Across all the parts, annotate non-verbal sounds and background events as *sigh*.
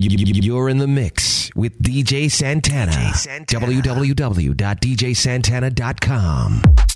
You're in the mix with DJ Santana. DJ Santana. www.djsantana.com.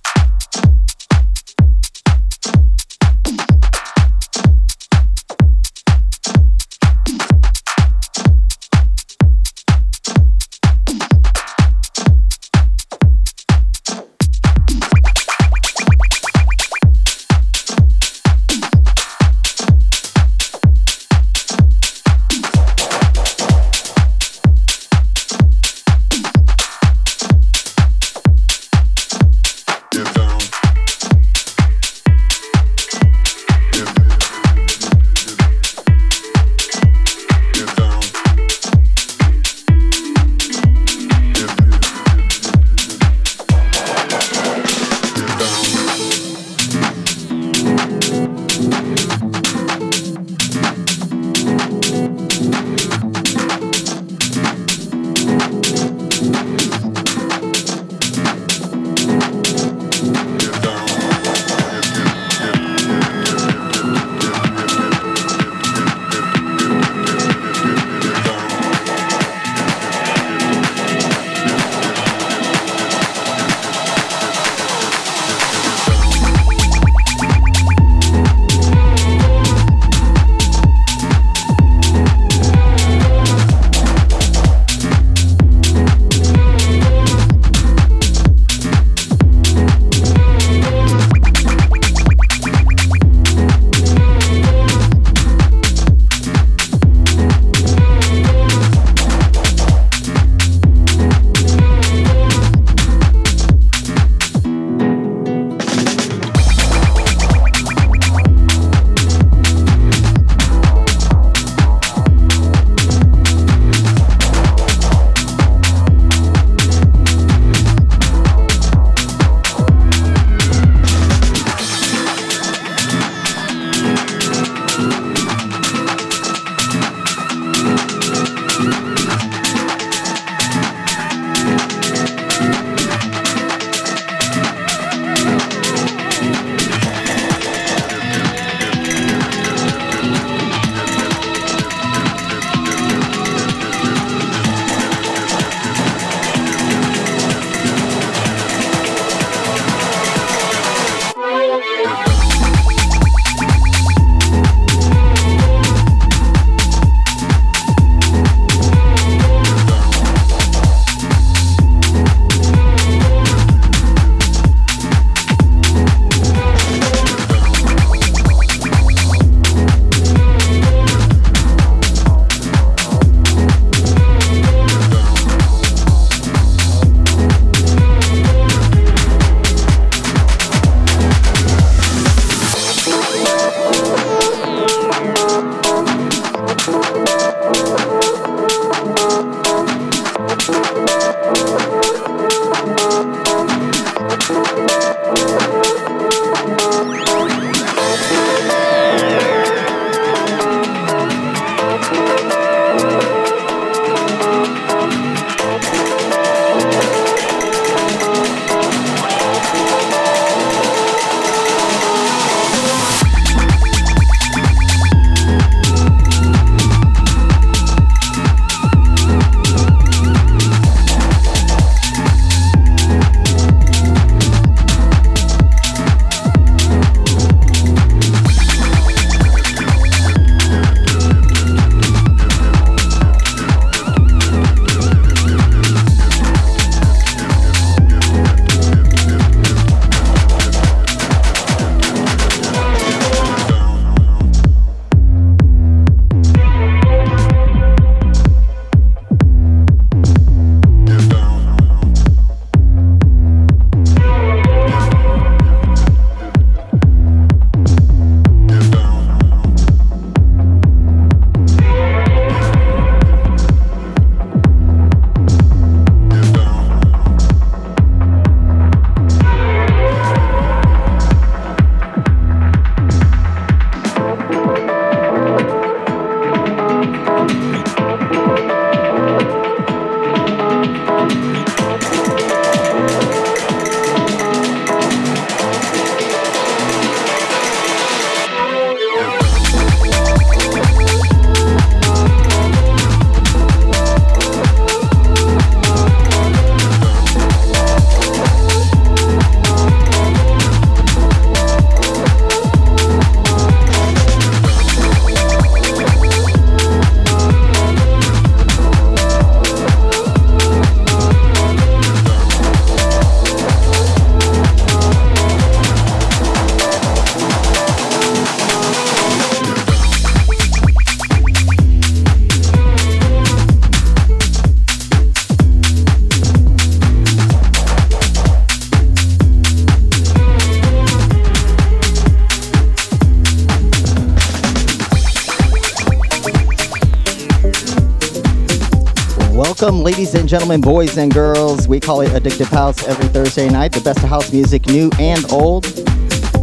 gentlemen, boys and girls. We call it Addictive House every Thursday night. The best of house music, new and old.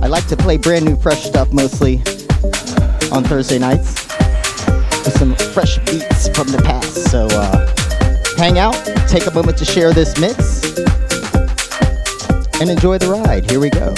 I like to play brand new, fresh stuff mostly on Thursday nights with some fresh beats from the past. So uh, hang out, take a moment to share this mix, and enjoy the ride. Here we go.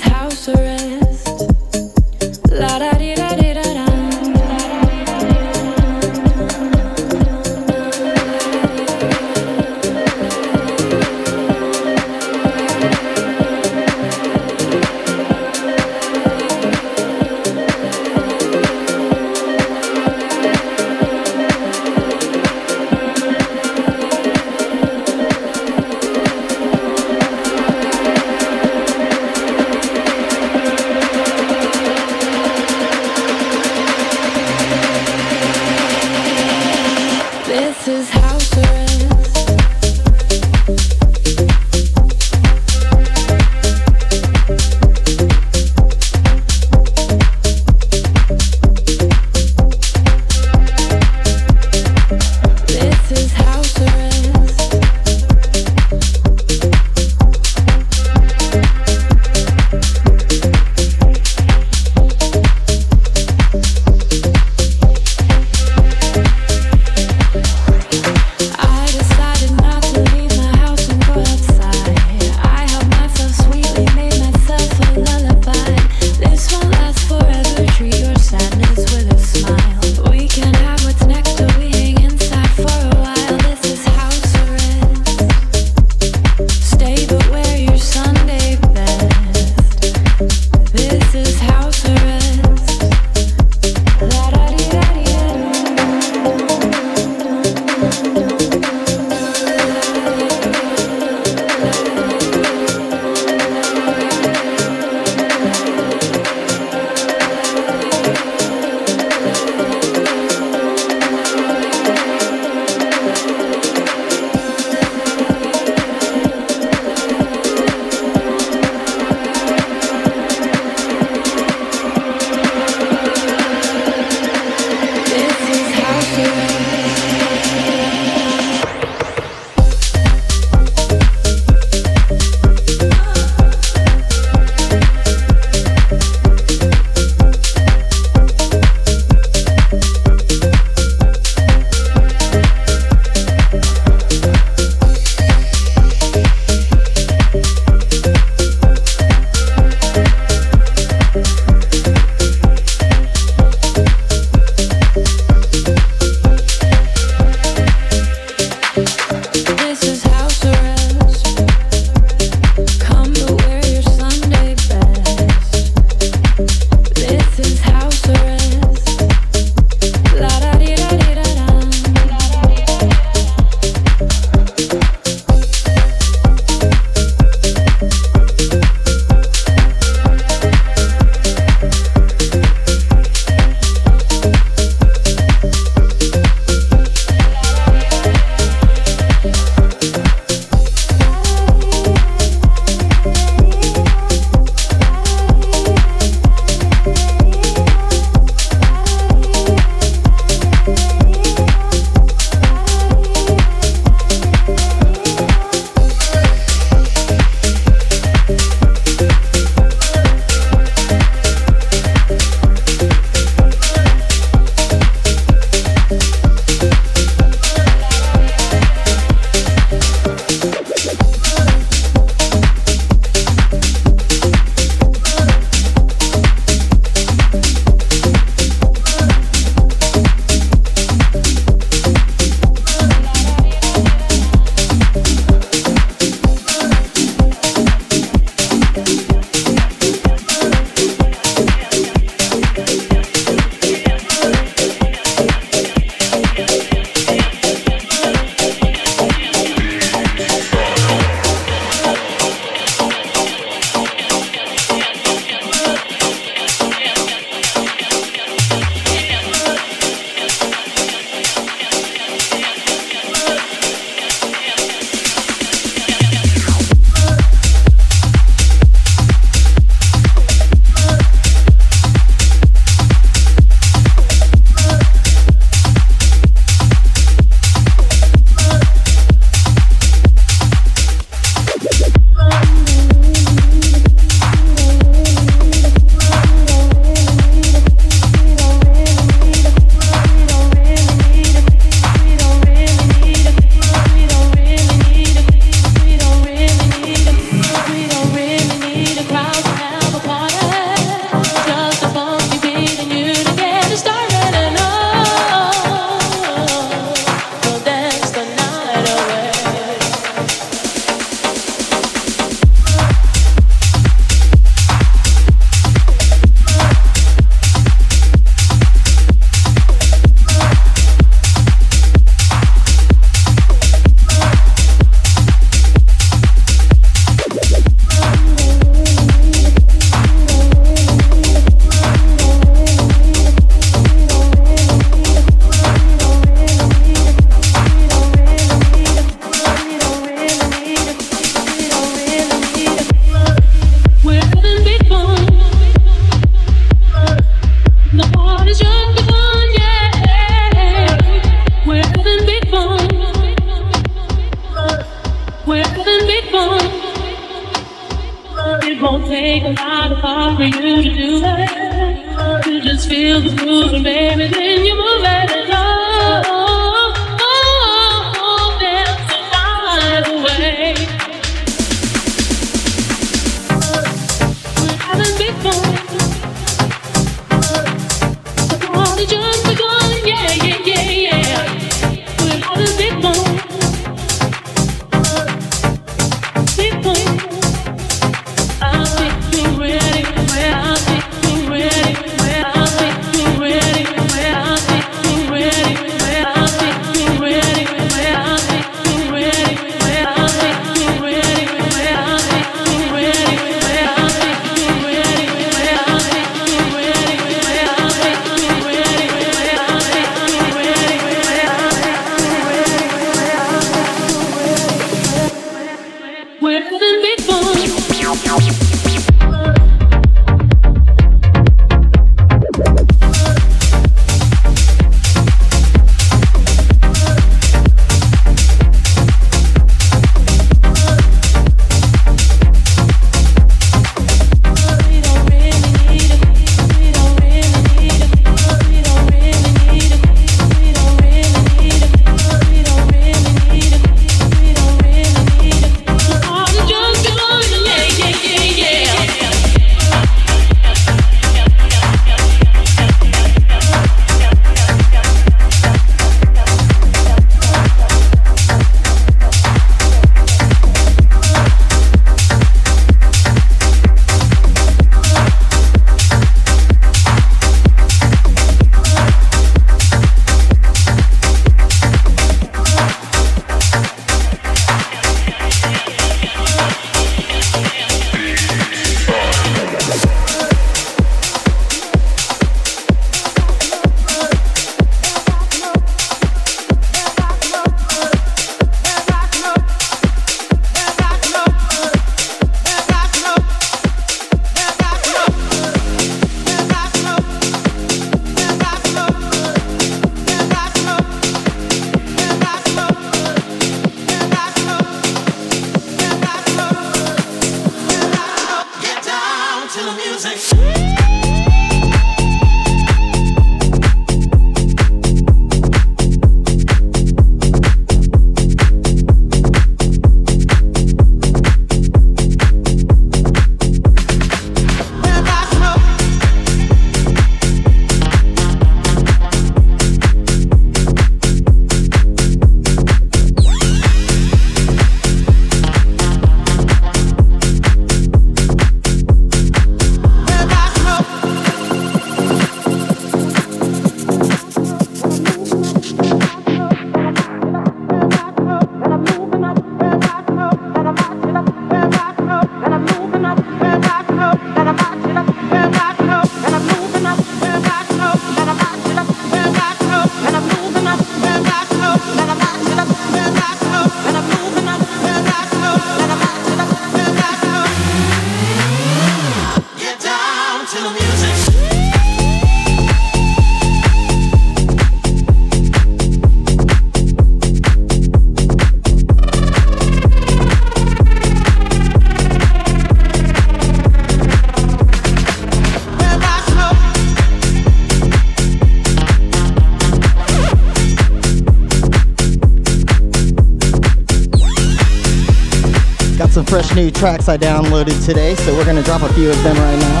Tracks I downloaded today, so we're gonna drop a few of them right now.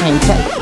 Hang tight.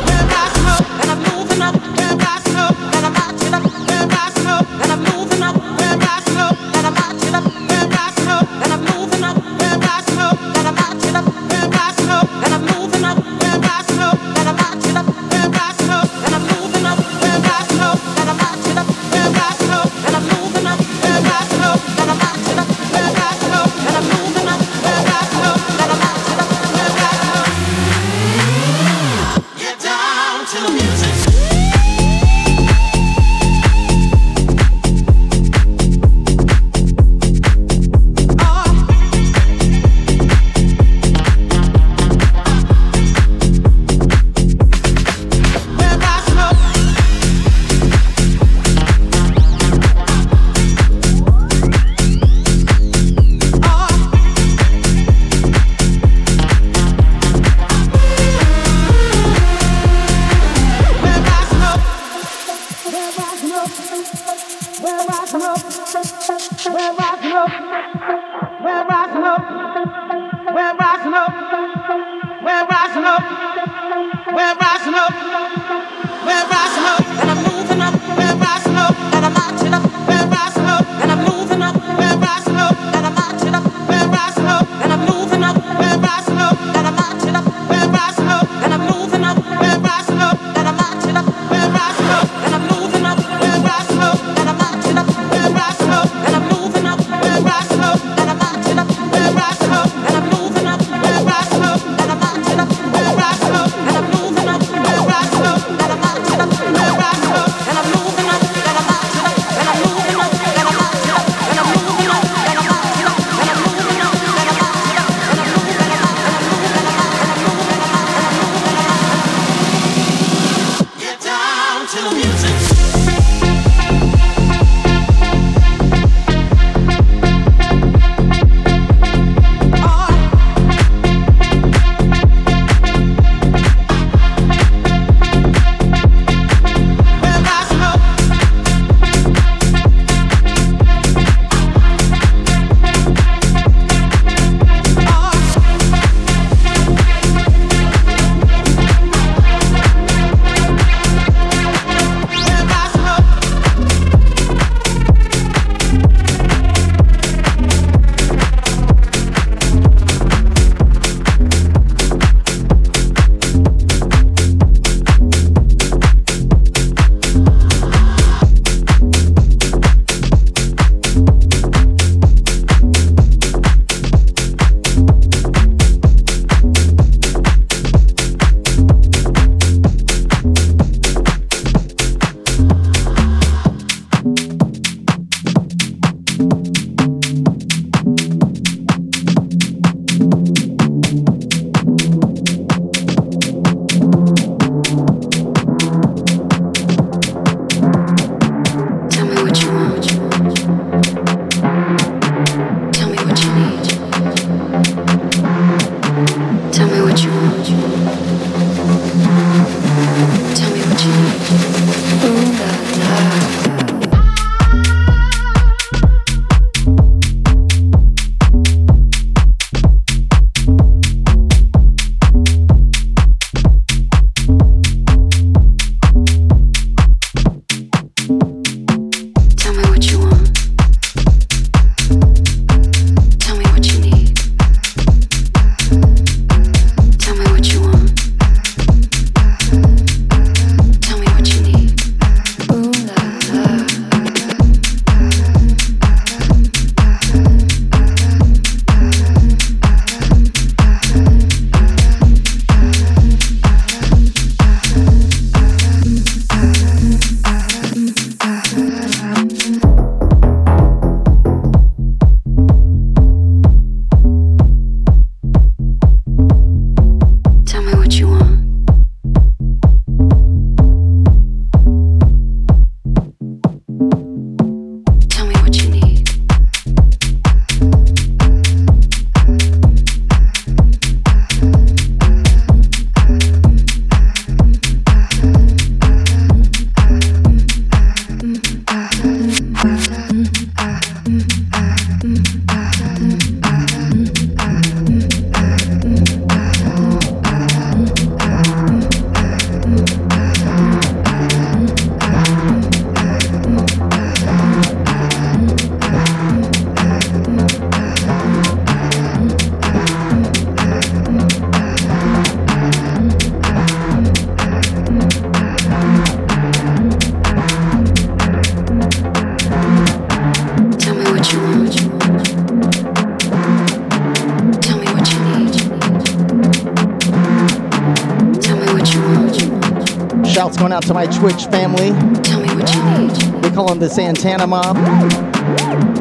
Family. Tell me what you need. We call them the Santana Mob.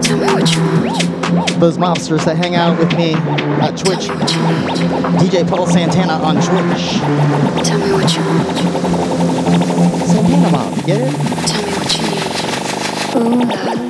Tell me what you want. Those mobsters that hang out with me at Twitch. Tell me what you need. DJ Paul Santana on Twitch. Tell me what you want. Santana Mob, get it? Tell me what you need. Ooh la la.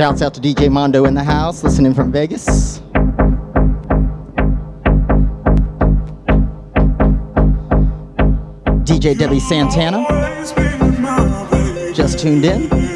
Shouts out to DJ Mondo in the house, listening from Vegas. DJ Debbie Santana, just tuned in.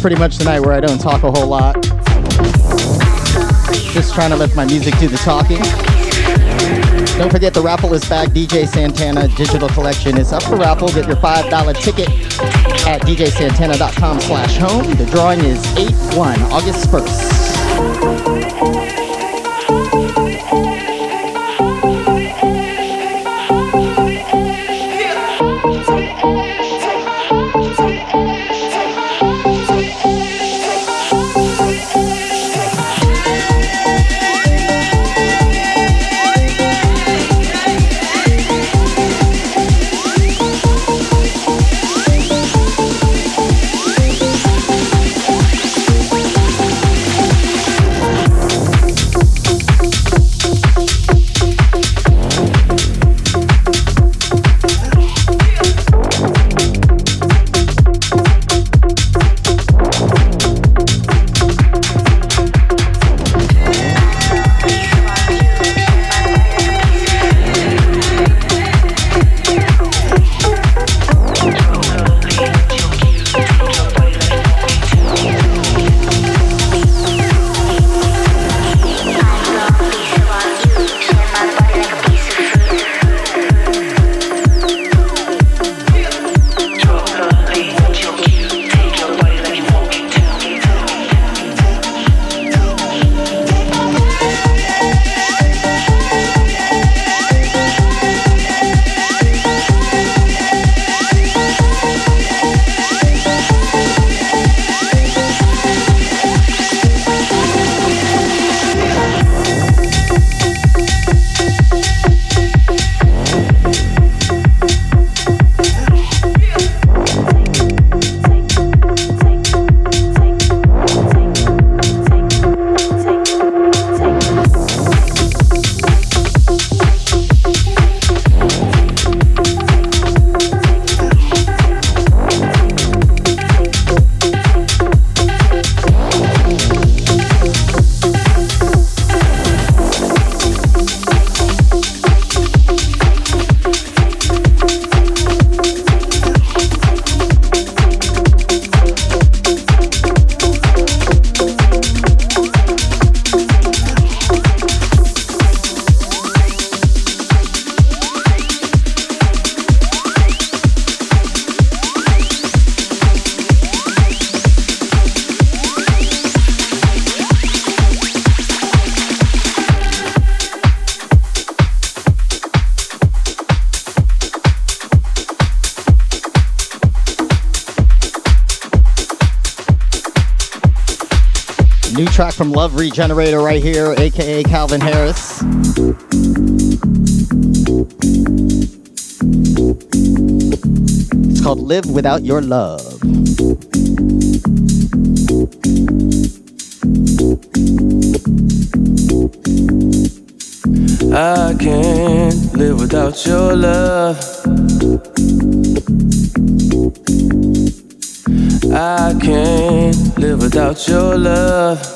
Pretty much the night where I don't talk a whole lot. Just trying to let my music do the talking. Don't forget the raffle is back. DJ Santana Digital Collection is up for raffle. Get your $5 ticket at djsantana.com slash home. The drawing is 8-1, August 1st. from Love Regenerator right here, aka Calvin Harris. It's called Live Without Your Love. I can't live without your love. I can't live without your love.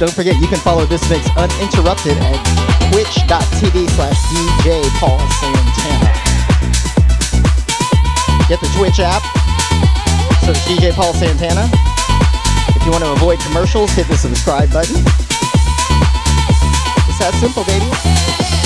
Don't forget you can follow this mix uninterrupted at twitch.tv slash DJ Paul Santana. Get the Twitch app, search DJ Paul Santana. If you want to avoid commercials, hit the subscribe button. It's that simple, baby.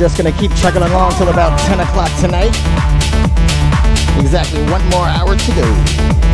Just gonna keep chugging along till about 10 o'clock tonight. Exactly one more hour to go.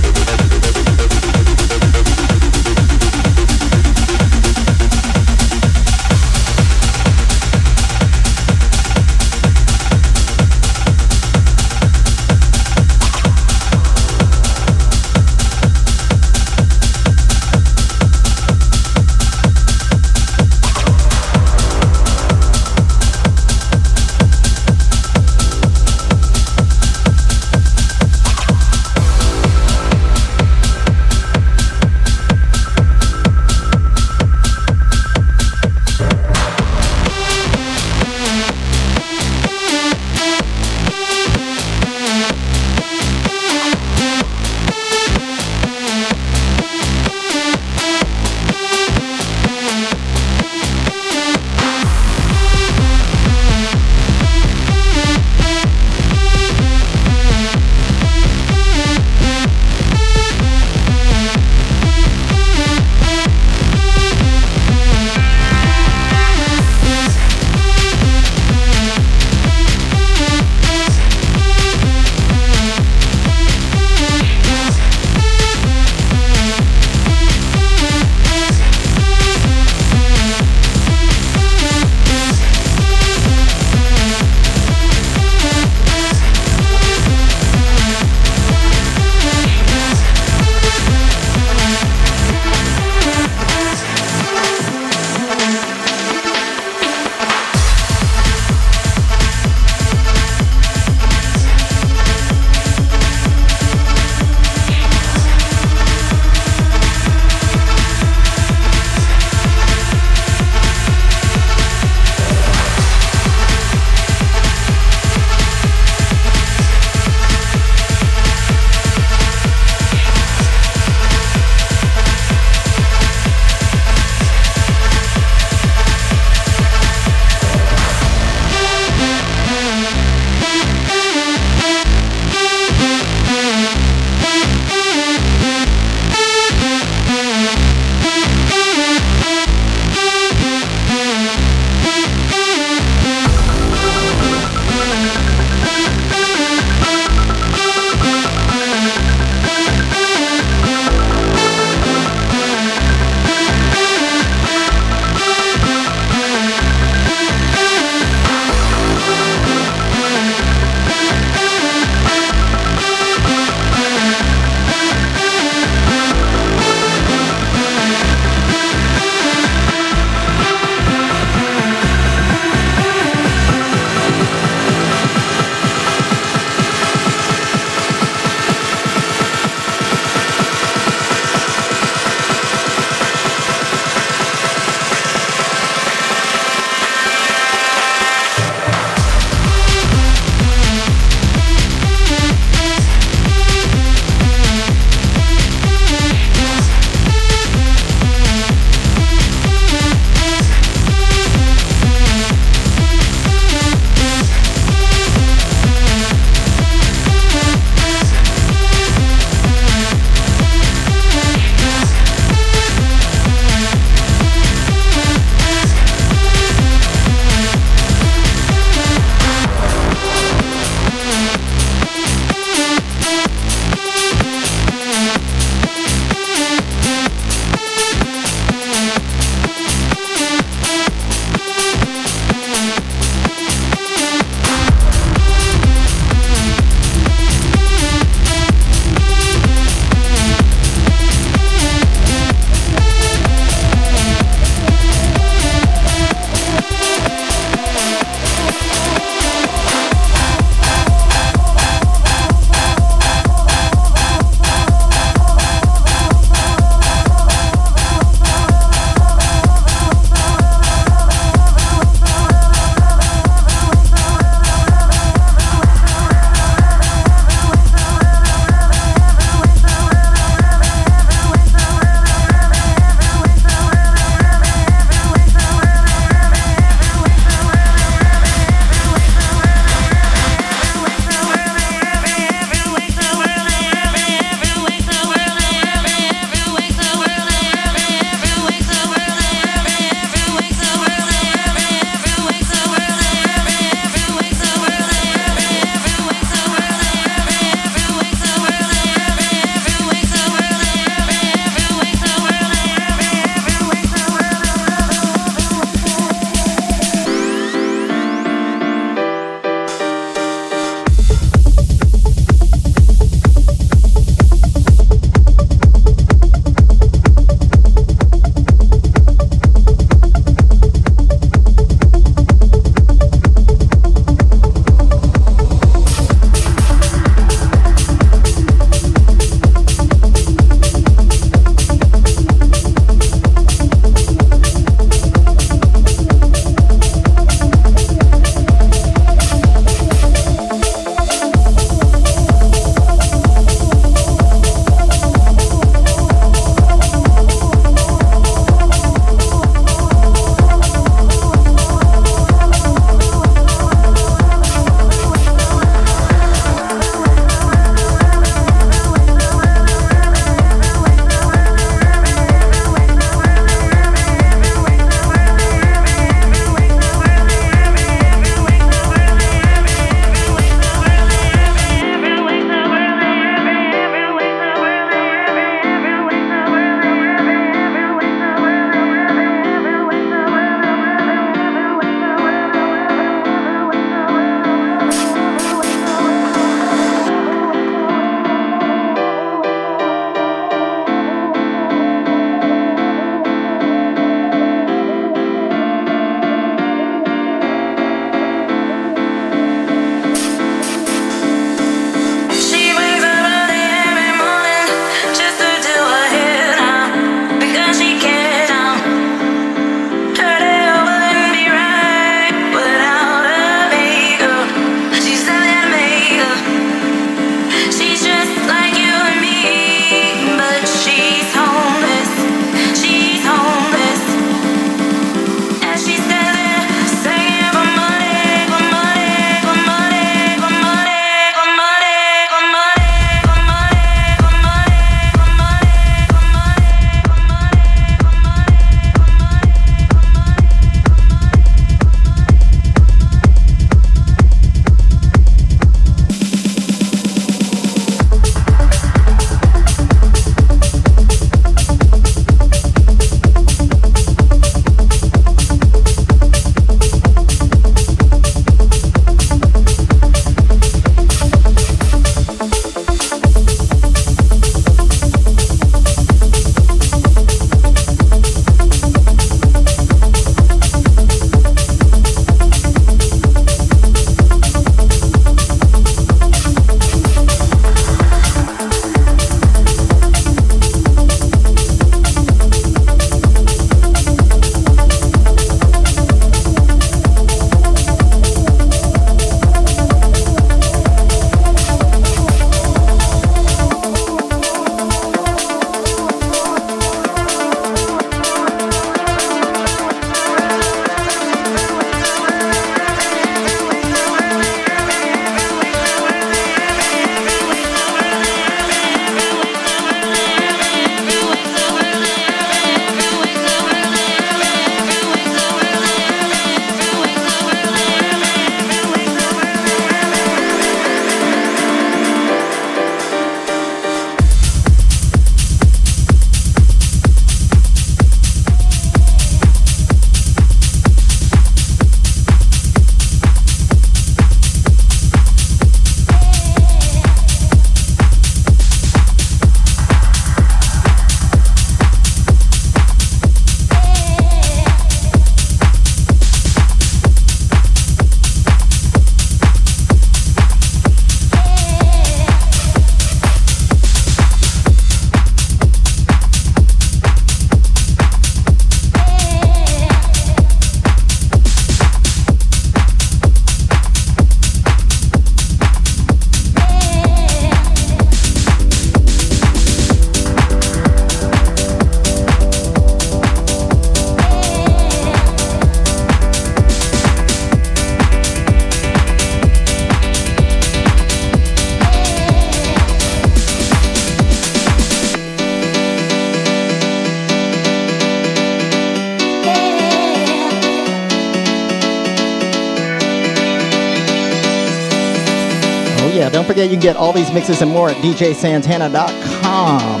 Can get all these mixes and more at djsantana.com.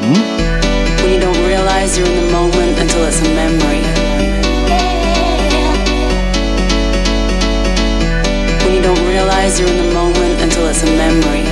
When you don't realize you're in the moment until it's a memory. When you don't realize you're in the moment until it's a memory.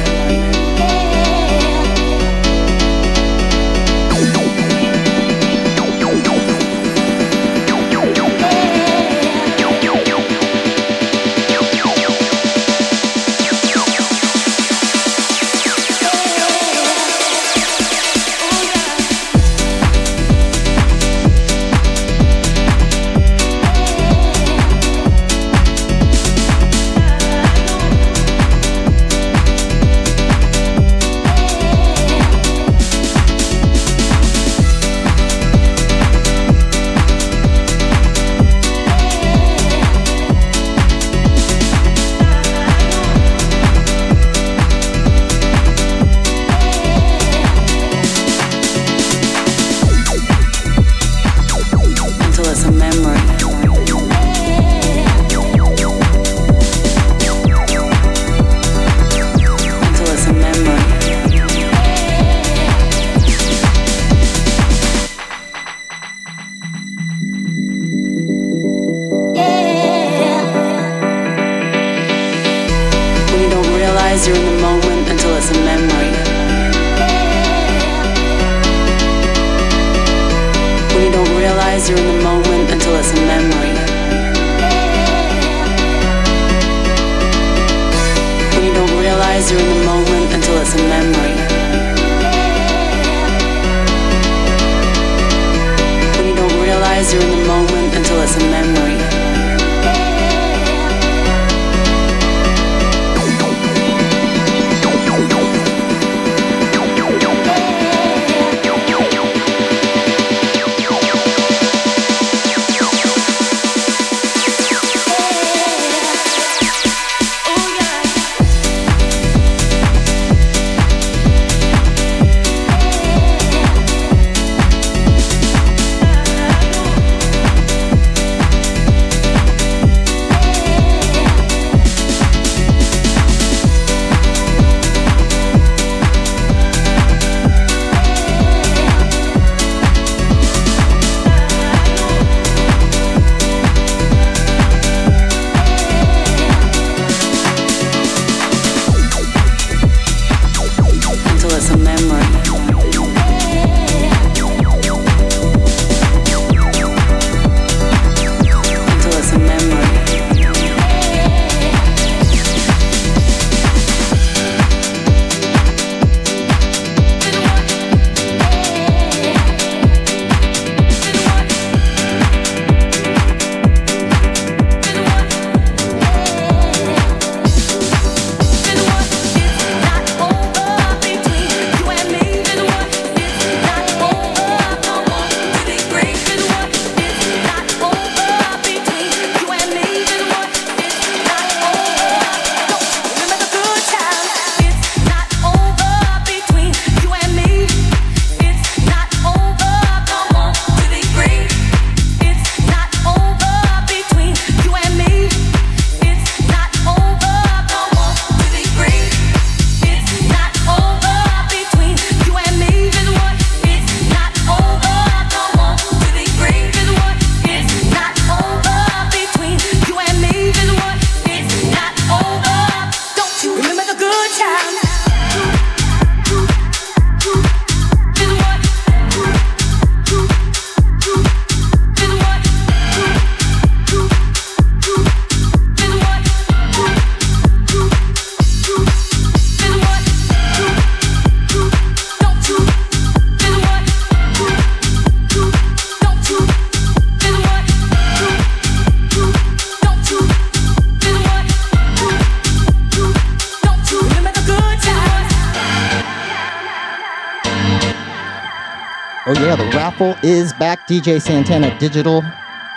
DJ Santana digital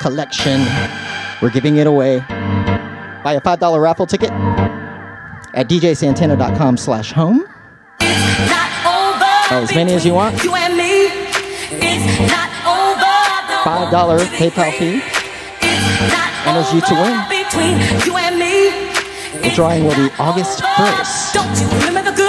collection. We're giving it away. Buy a $5 raffle ticket at djsantana.com slash home. As many as you want. You and me. It's not over. Five dollar PayPal fee enters you to win. You the drawing will be August 1st.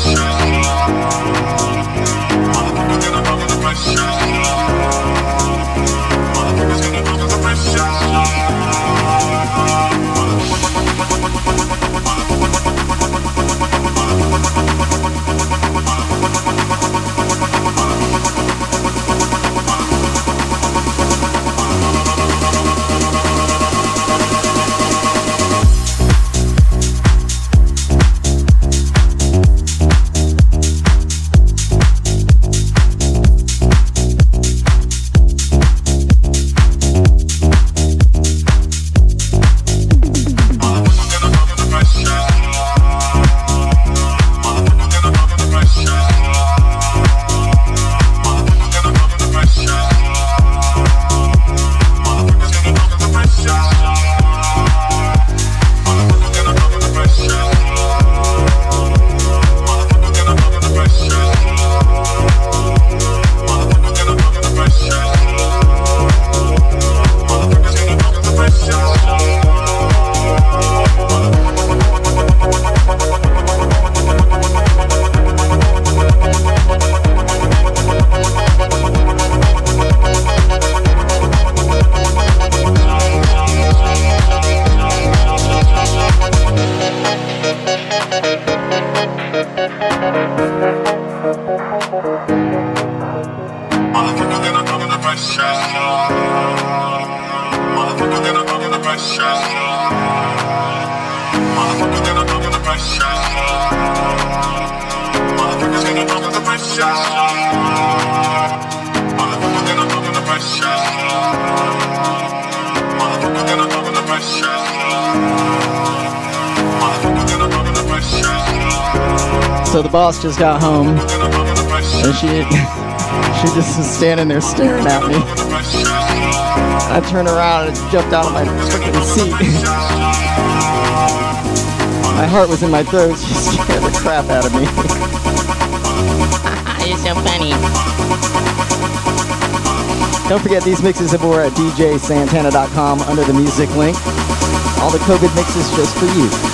pressure. Motherfucker, get up under the pressure. Jumped out of my freaking seat. my heart was in my throat. *laughs* She scared the crap out of me. *laughs* You're so funny. Don't forget these mixes over at djsantana.com under the music link. All the COVID mixes just for you.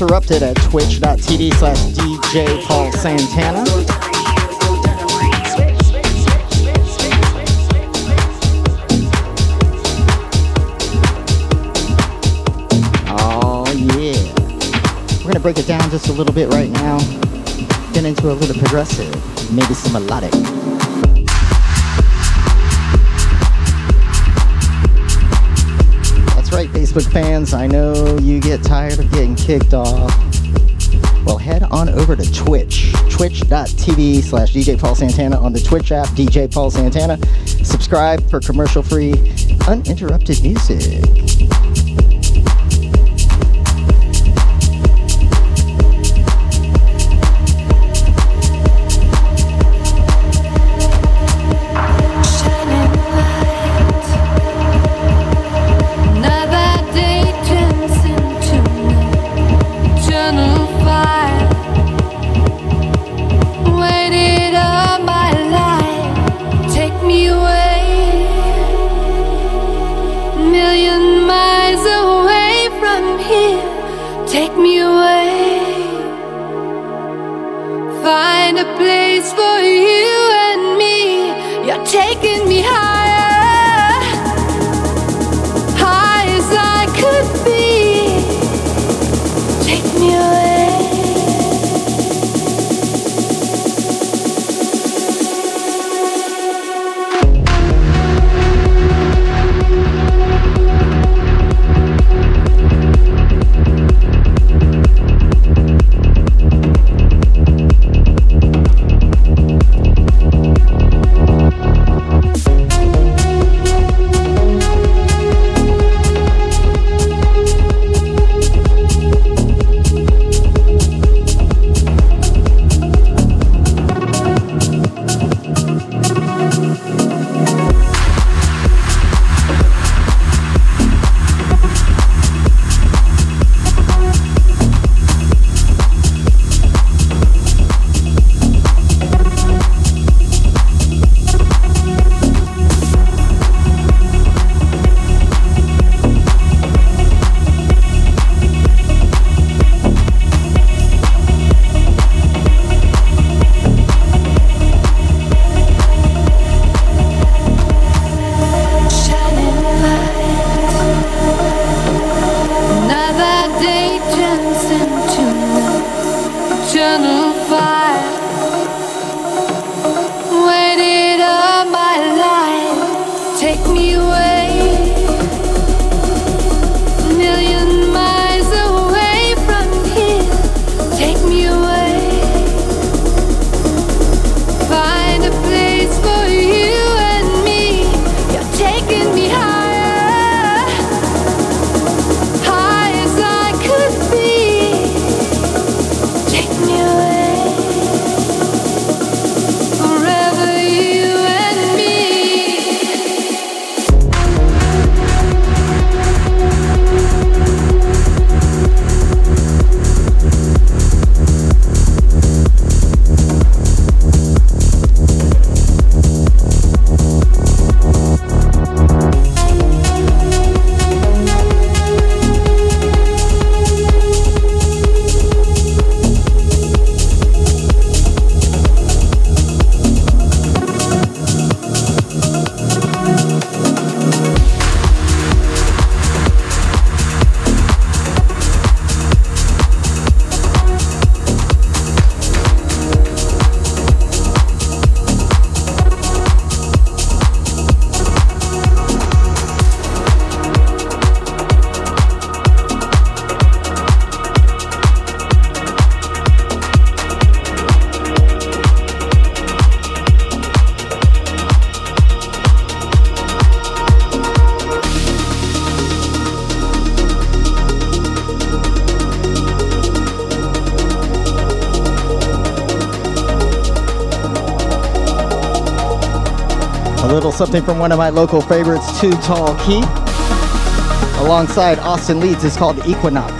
Interrupted at twitch.tv slash DJ Paul Santana. Oh, yeah. We're going to break it down just a little bit right now. Get into a little progressive, maybe some melodic. Facebook fans, I know you get tired of getting kicked off. Well, head on over to Twitch, twitch.tv slash DJ Paul Santana on the Twitch app, DJ Paul Santana. Subscribe for commercial free, uninterrupted music. something from one of my local favorites, Too Tall Key. Alongside Austin Leeds, it's called Equinox.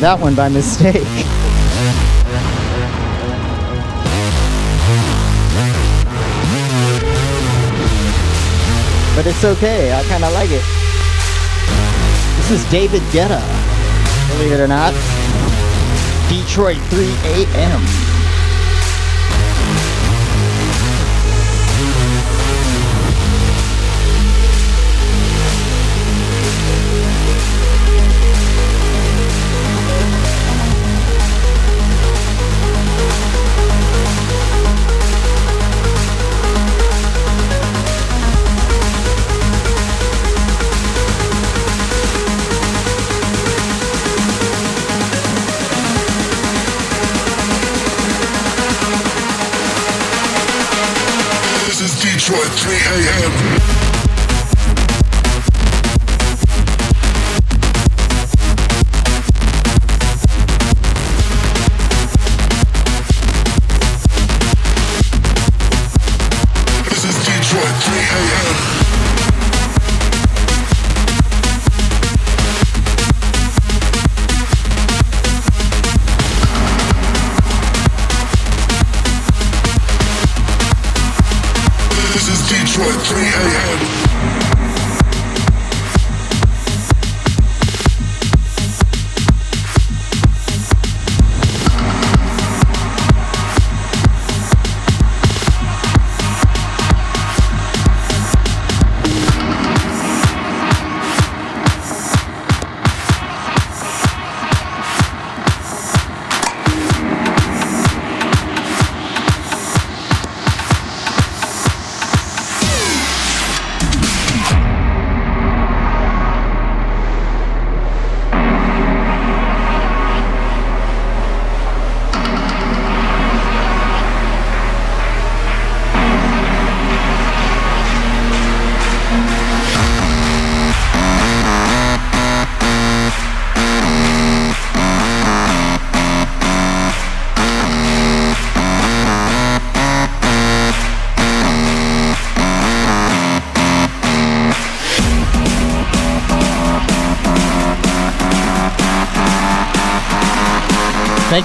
that one by mistake. But it's okay, I kinda like it. This is David Guetta, believe it or not. Detroit 3 a.m. I am.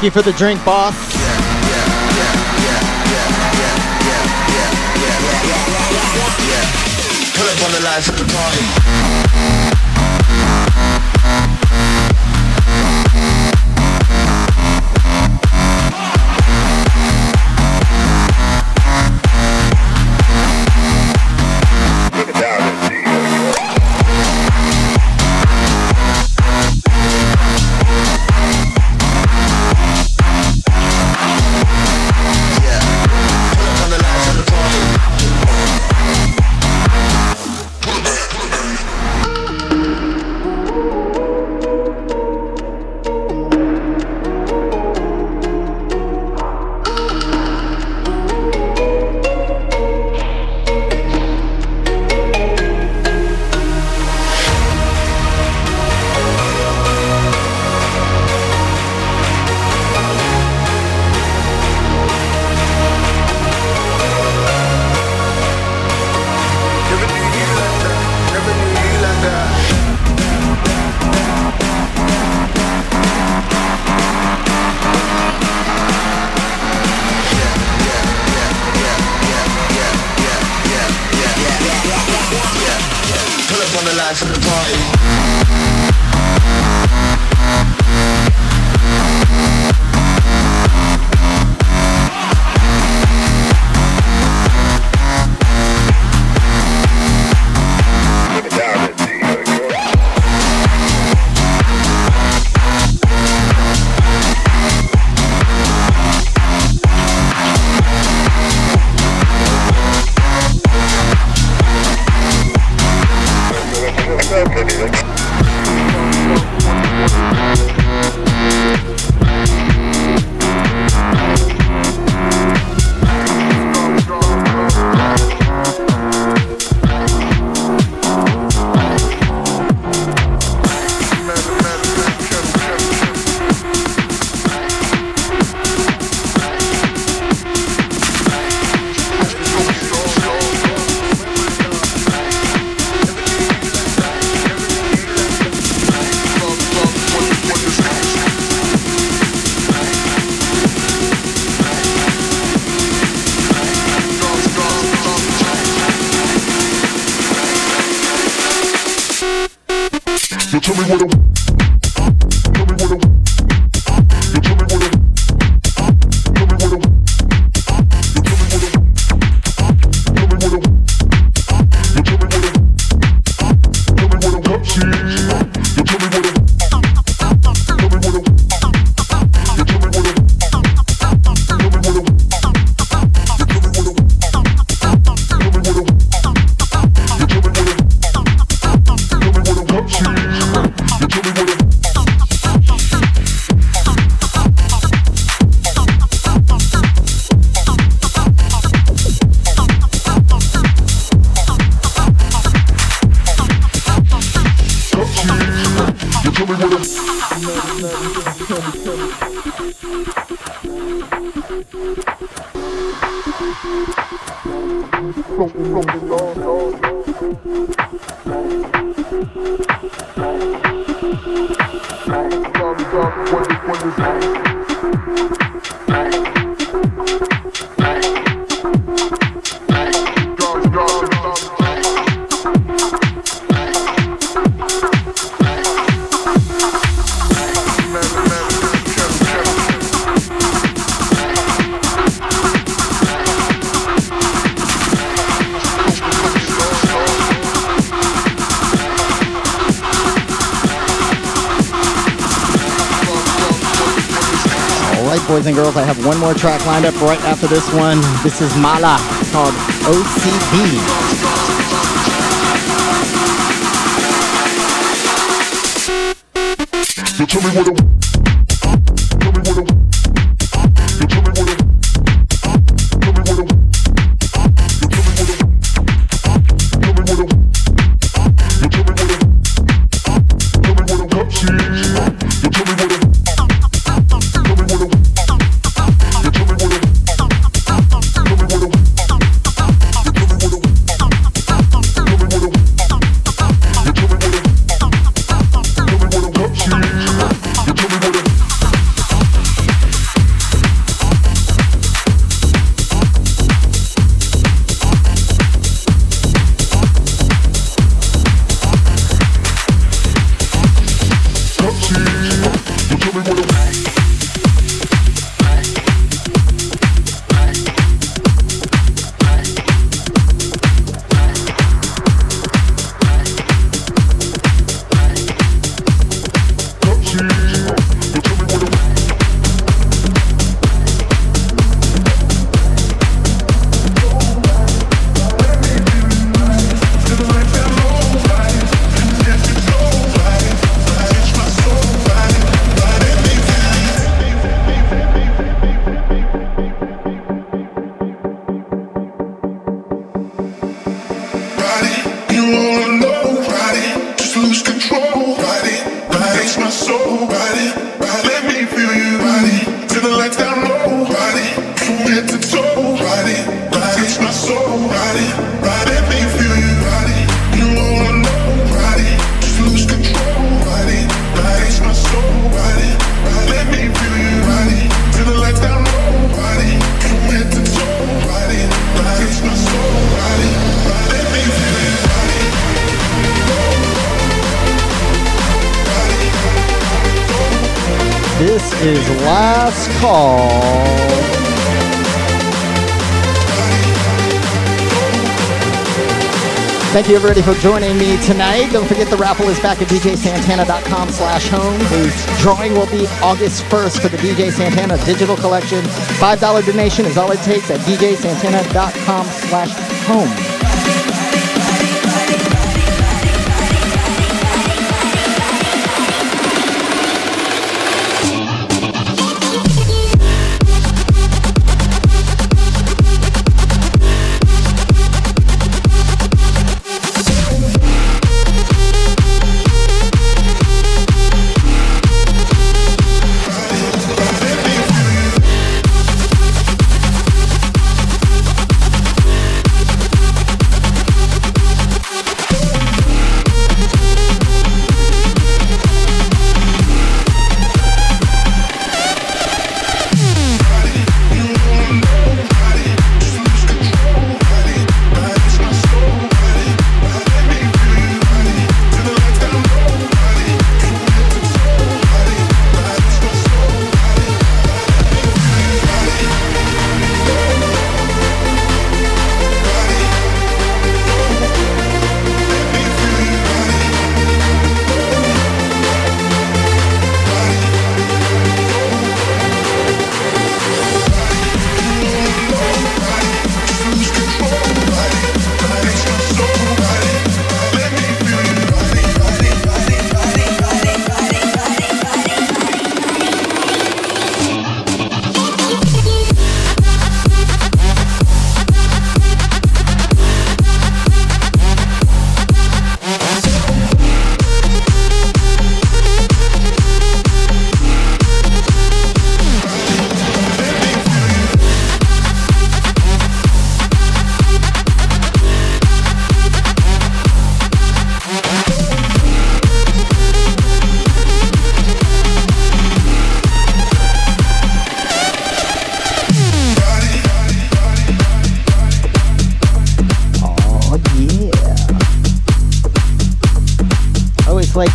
Thank you for the drink, boss. this one. This is Mala. Called OCD. So tell me what I for joining me tonight. Don't forget the raffle is back at djsantana.com slash home. The drawing will be August 1st for the DJ Santana digital collection. $5 donation is all it takes at djsantana.com slash home.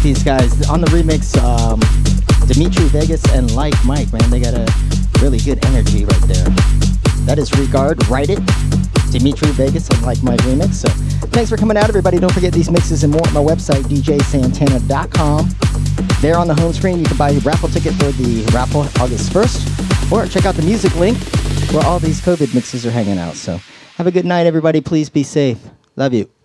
These guys on the remix. Um, Dimitri Vegas and Like Mike, man, they got a really good energy right there. That is Regard, Ride It, Dimitri Vegas and Like Mike remix. So thanks for coming out, everybody. Don't forget these mixes and more at my website, djsantana.com. There on the home screen, you can buy your raffle ticket for the raffle August 1st, or check out the music link where all these COVID mixes are hanging out. So have a good night, everybody. Please be safe. Love you.